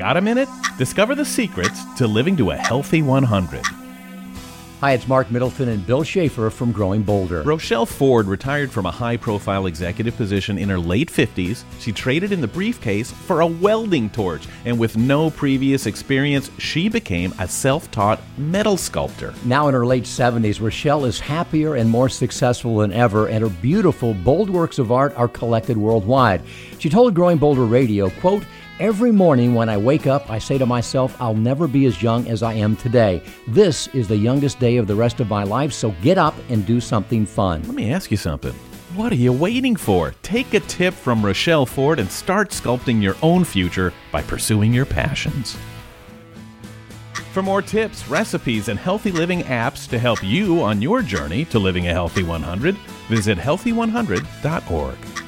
Got a minute? Discover the secrets to living to a healthy 100. Hi, it's Marc Middleton and Bill Shafer from Growing Bolder. Rochelle Ford retired from a high profile executive position in her late 50s. She traded in the briefcase for a welding torch, and with no previous experience, she became a self taught metal sculptor. Now in her late 70s, Rochelle is happier and more successful than ever, and her beautiful, bold works of art are collected worldwide. She told Growing Bolder Radio, quote, Every morning when I wake up, I say to myself, I'll never be as young as I am today. This is the youngest day of the rest of my life, so get up and do something fun. Let me ask you something. What are you waiting for? Take a tip from Rochelle Ford and start sculpting your own future by pursuing your passions. For more tips, recipes, and healthy living apps to help you on your journey to living a healthy 100, visit healthy100.org.